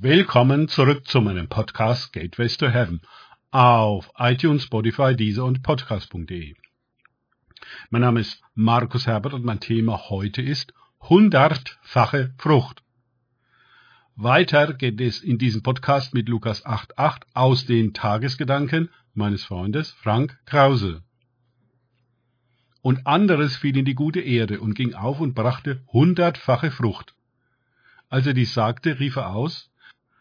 Willkommen zurück zu meinem Podcast Gateways to Heaven auf iTunes, Spotify, Deezer und Podcast.de. Mein Name ist Markus Herbert und mein Thema heute ist hundertfache Frucht. Weiter geht es in diesem Podcast mit Lukas 8.8 aus den Tagesgedanken meines Freundes Frank Krause. Und anderes fiel in die gute Erde und ging auf und brachte hundertfache Frucht. Als er dies sagte, rief er aus,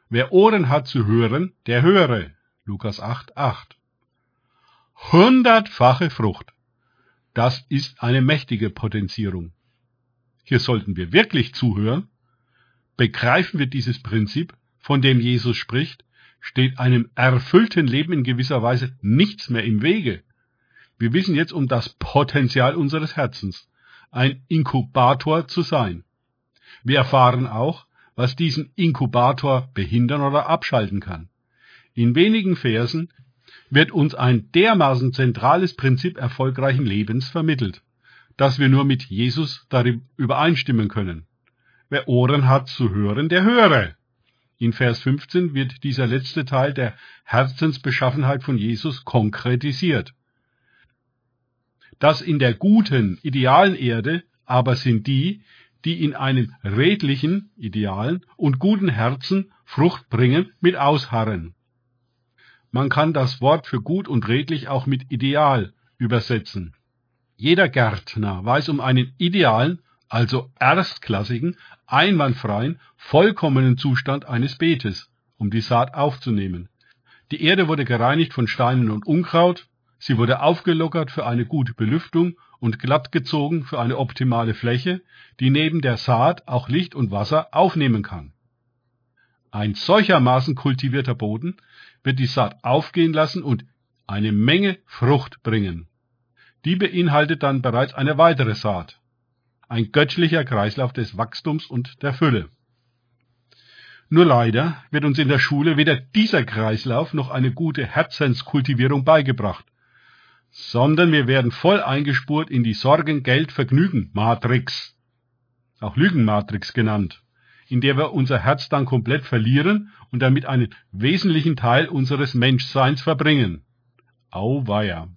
Wer Ohren hat zu hören, der höre. Lukas 8, 8. Hundertfache Frucht. Das ist eine mächtige Potenzierung. Hier sollten wir wirklich zuhören. Begreifen wir dieses Prinzip, von dem Jesus spricht, steht einem erfüllten Leben in gewisser Weise nichts mehr im Wege. Wir wissen jetzt um das Potenzial unseres Herzens, ein Inkubator zu sein. Wir erfahren auch, was diesen Inkubator behindern oder abschalten kann. In wenigen Versen wird uns ein dermaßen zentrales Prinzip erfolgreichen Lebens vermittelt, dass wir nur mit Jesus darüber übereinstimmen können. Wer Ohren hat zu hören, der höre. In Vers 15 wird dieser letzte Teil der Herzensbeschaffenheit von Jesus konkretisiert. Das in der guten, idealen Erde aber sind die, die in einem redlichen, idealen und guten Herzen Frucht bringen mit Ausharren. Man kann das Wort für gut und redlich auch mit ideal übersetzen. Jeder Gärtner weiß um einen idealen, also erstklassigen, einwandfreien, vollkommenen Zustand eines Beetes, um die Saat aufzunehmen. Die Erde wurde gereinigt von Steinen und Unkraut, sie wurde aufgelockert für eine gute Belüftung und glattgezogen für eine optimale Fläche, die neben der Saat auch Licht und Wasser aufnehmen kann. Ein solchermaßen kultivierter Boden wird die Saat aufgehen lassen und eine Menge Frucht bringen. Die beinhaltet dann bereits eine weitere Saat. Ein göttlicher Kreislauf des Wachstums und der Fülle. Nur leider wird uns in der Schule weder dieser Kreislauf noch eine gute Herzenskultivierung beigebracht sondern wir werden voll eingespurt in die Sorgen-Geld-Vergnügen-Matrix, auch Lügenmatrix genannt, in der wir unser Herz dann komplett verlieren und damit einen wesentlichen Teil unseres Menschseins verbringen. Auweia.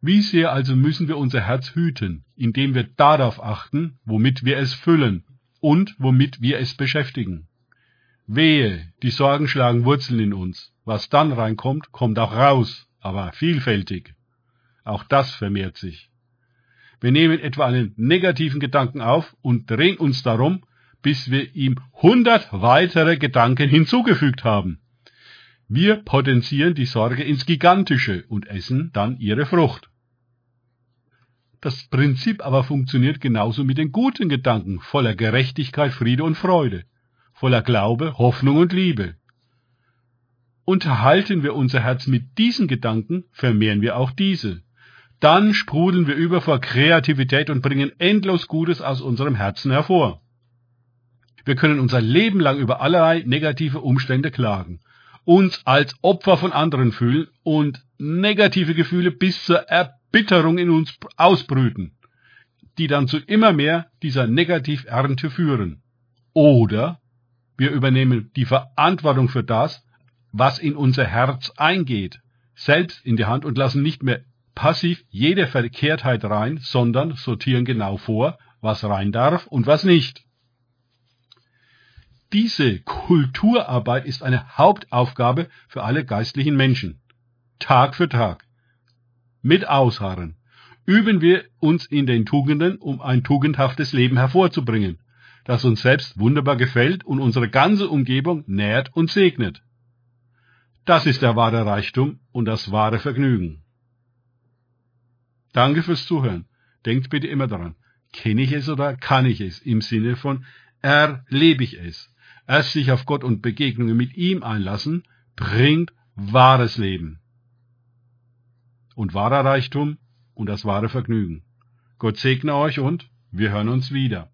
Wie sehr also müssen wir unser Herz hüten, indem wir darauf achten, womit wir es füllen und womit wir es beschäftigen. Wehe, die Sorgen schlagen Wurzeln in uns. Was dann reinkommt, kommt auch raus aber vielfältig. Auch das vermehrt sich. Wir nehmen etwa einen negativen Gedanken auf und drehen uns darum, bis wir ihm hundert weitere Gedanken hinzugefügt haben. Wir potenzieren die Sorge ins Gigantische und essen dann ihre Frucht. Das Prinzip aber funktioniert genauso mit den guten Gedanken voller Gerechtigkeit, Friede und Freude, voller Glaube, Hoffnung und Liebe. Unterhalten wir unser Herz mit diesen Gedanken, vermehren wir auch diese. Dann sprudeln wir über vor Kreativität und bringen endlos Gutes aus unserem Herzen hervor. Wir können unser Leben lang über allerlei negative Umstände klagen, uns als Opfer von anderen fühlen und negative Gefühle bis zur Erbitterung in uns ausbrüten, die dann zu immer mehr dieser Negativernte führen. Oder wir übernehmen die Verantwortung für das, was in unser Herz eingeht, selbst in die Hand und lassen nicht mehr passiv jede Verkehrtheit rein, sondern sortieren genau vor, was rein darf und was nicht. Diese Kulturarbeit ist eine Hauptaufgabe für alle geistlichen Menschen. Tag für Tag. Mit Ausharren üben wir uns in den Tugenden, um ein tugendhaftes Leben hervorzubringen, das uns selbst wunderbar gefällt und unsere ganze Umgebung nährt und segnet. Das ist der wahre Reichtum und das wahre Vergnügen. Danke fürs Zuhören. Denkt bitte immer daran, kenne ich es oder kann ich es im Sinne von erlebe ich es. Erst sich auf Gott und Begegnungen mit ihm einlassen, bringt wahres Leben und wahrer Reichtum und das wahre Vergnügen. Gott segne euch und wir hören uns wieder.